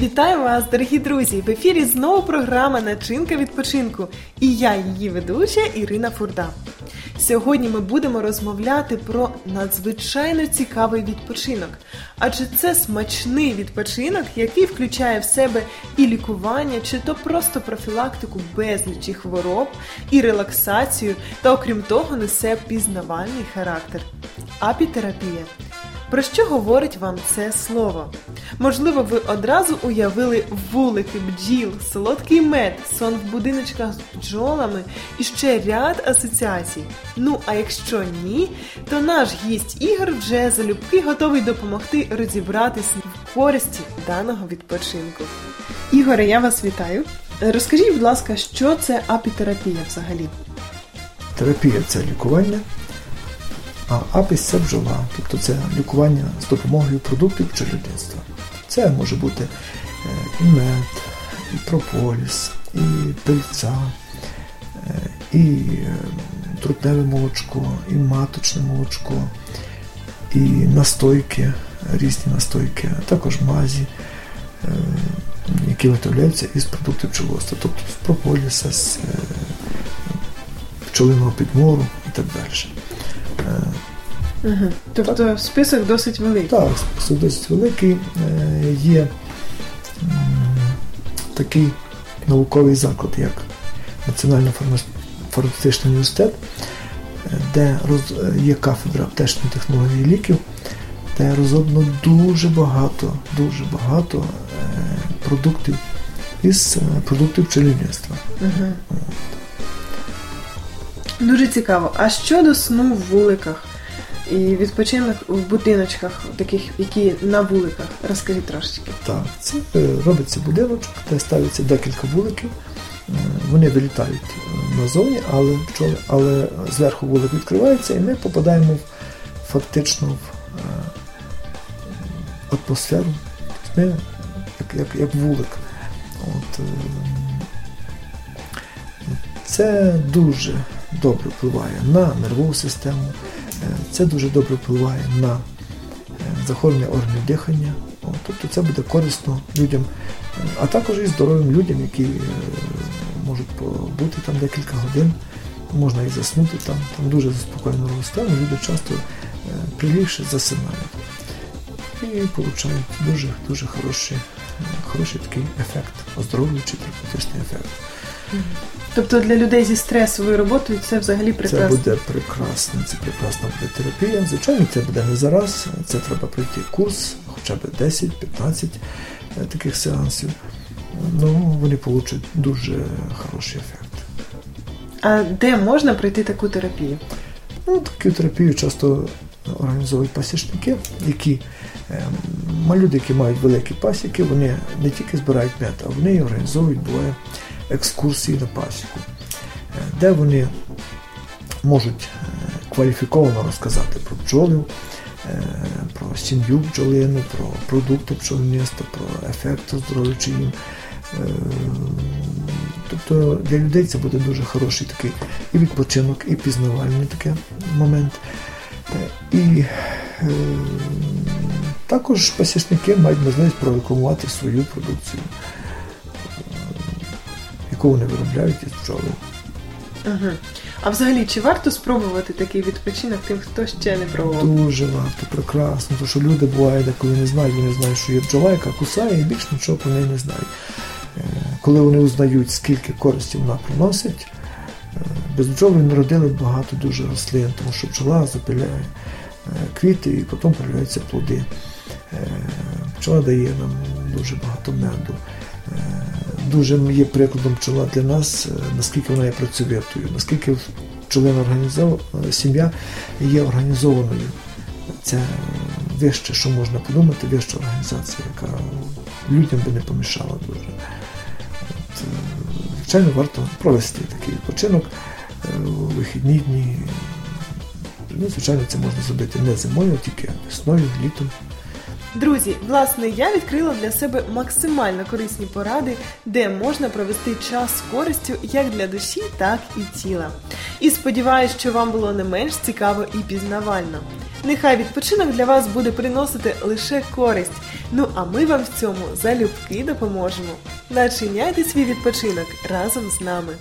Вітаю вас, дорогі друзі! В ефірі знову програма Начинка відпочинку. І я, її ведуча Ірина Фурда. Сьогодні ми будемо розмовляти про надзвичайно цікавий відпочинок, адже це смачний відпочинок, який включає в себе і лікування, чи то просто профілактику безлічі хвороб, і релаксацію, та окрім того, несе пізнавальний характер. Апітерапія. Про що говорить вам це слово? Можливо, ви одразу уявили вулики, бджіл, солодкий мед, сон в будиночках з бджолами і ще ряд асоціацій. Ну а якщо ні, то наш гість Ігор вже залюбки готовий допомогти розібратися в користі даного відпочинку. Ігоре, я вас вітаю. Розкажіть, будь ласка, що це апітерапія взагалі? Терапія це лікування. А апіс це бджола, тобто це лікування з допомогою продуктів пчелюдництва. Це може бути е, і мед, і прополіс, і пильця, е, і е, трутневе молочко, і маточне молочко, і настойки, різні настойки, а також мазі, які виготовляються із продуктів пчеловодства, тобто з прополіса, з пчелиного підмору і так далі. Угу. Тобто так. список досить великий. Так, список досить великий. Є такий науковий заклад, як Національний фармацевтичний університет, де є кафедра аптечної технології ліків, де розроблено дуже багато, дуже багато продуктів із продуктів пчелівництва. Угу. Дуже цікаво. А щодо сну в вуликах? І відпочинок в будиночках, таких, які на вуликах. Розкажіть трошечки. Так, це робиться будиночок, де ставиться декілька вуликів. Вони вилітають назовні, але пчоли, але зверху вулик відкривається, і ми попадаємо фактично в атмосферу. Ми як, як, як вулик. От, Це дуже добре впливає на нервову систему. Це дуже добре впливає на захворювання органів дихання. Тобто це буде корисно людям, а також і здоровим людям, які можуть побути там декілька годин, можна і заснути там, там дуже заспокоєно розставлено, люди часто прилігши засинають і отримують дуже дуже хороший, хороший такий ефект, оздоровлюючий терапевтичний ефект. Тобто для людей зі стресовою роботою це взагалі прекрасно? Це буде прекрасно, це прекрасна буде терапія. Звичайно, це буде не зараз, це треба пройти курс, хоча б 10-15 таких сеансів. Ну, вони получать дуже хороший ефект. А де можна пройти таку терапію? Ну, Таку терапію часто організовують пасічники, які люди, які мають великі пасіки, вони не тільки збирають мед, а вони організовують буває екскурсії на пасіку, де вони можуть кваліфіковано розказати про бджолів, про сім'ю бджолину, про продукти пчолівництва, про ефект оздоровлюючий їм. Тобто для людей це буде дуже хороший такий і відпочинок, і пізнавальний такий момент. І е, також пасічники мають можливість прорекламувати свою продукцію яку вони виробляють із бджоли. Угу. А взагалі, чи варто спробувати такий відпочинок тим, хто ще не пробував? Дуже варто, прекрасно. Тому що люди бувають, коли не знають, вони знають, що є бджола, яка кусає, і більш нічого про неї не знають. Е, коли вони узнають, скільки користі вона приносить, е, без бджоли народили багато дуже рослин, тому що бджола запиляє е, квіти і потім появляються плоди. Бджола дає нам дуже багато меду дуже є прикладом пчола для нас, е, наскільки вона є працьовитою, наскільки пчолина організована, е, сім'я є організованою. Це вище, що можна подумати, вища організація, яка людям би не помішала дуже. Е, Звичайно, варто провести такий відпочинок у вихідні дні. Ну, Звичайно, це можна зробити не зимою, а тільки весною, літом. Друзі, власне, я відкрила для себе максимально корисні поради, де можна провести час з користю як для душі, так і тіла. І сподіваюся, що вам було не менш цікаво і пізнавально. Нехай відпочинок для вас буде приносити лише користь. Ну а ми вам в цьому залюбки допоможемо. Начиняйте свій відпочинок разом з нами.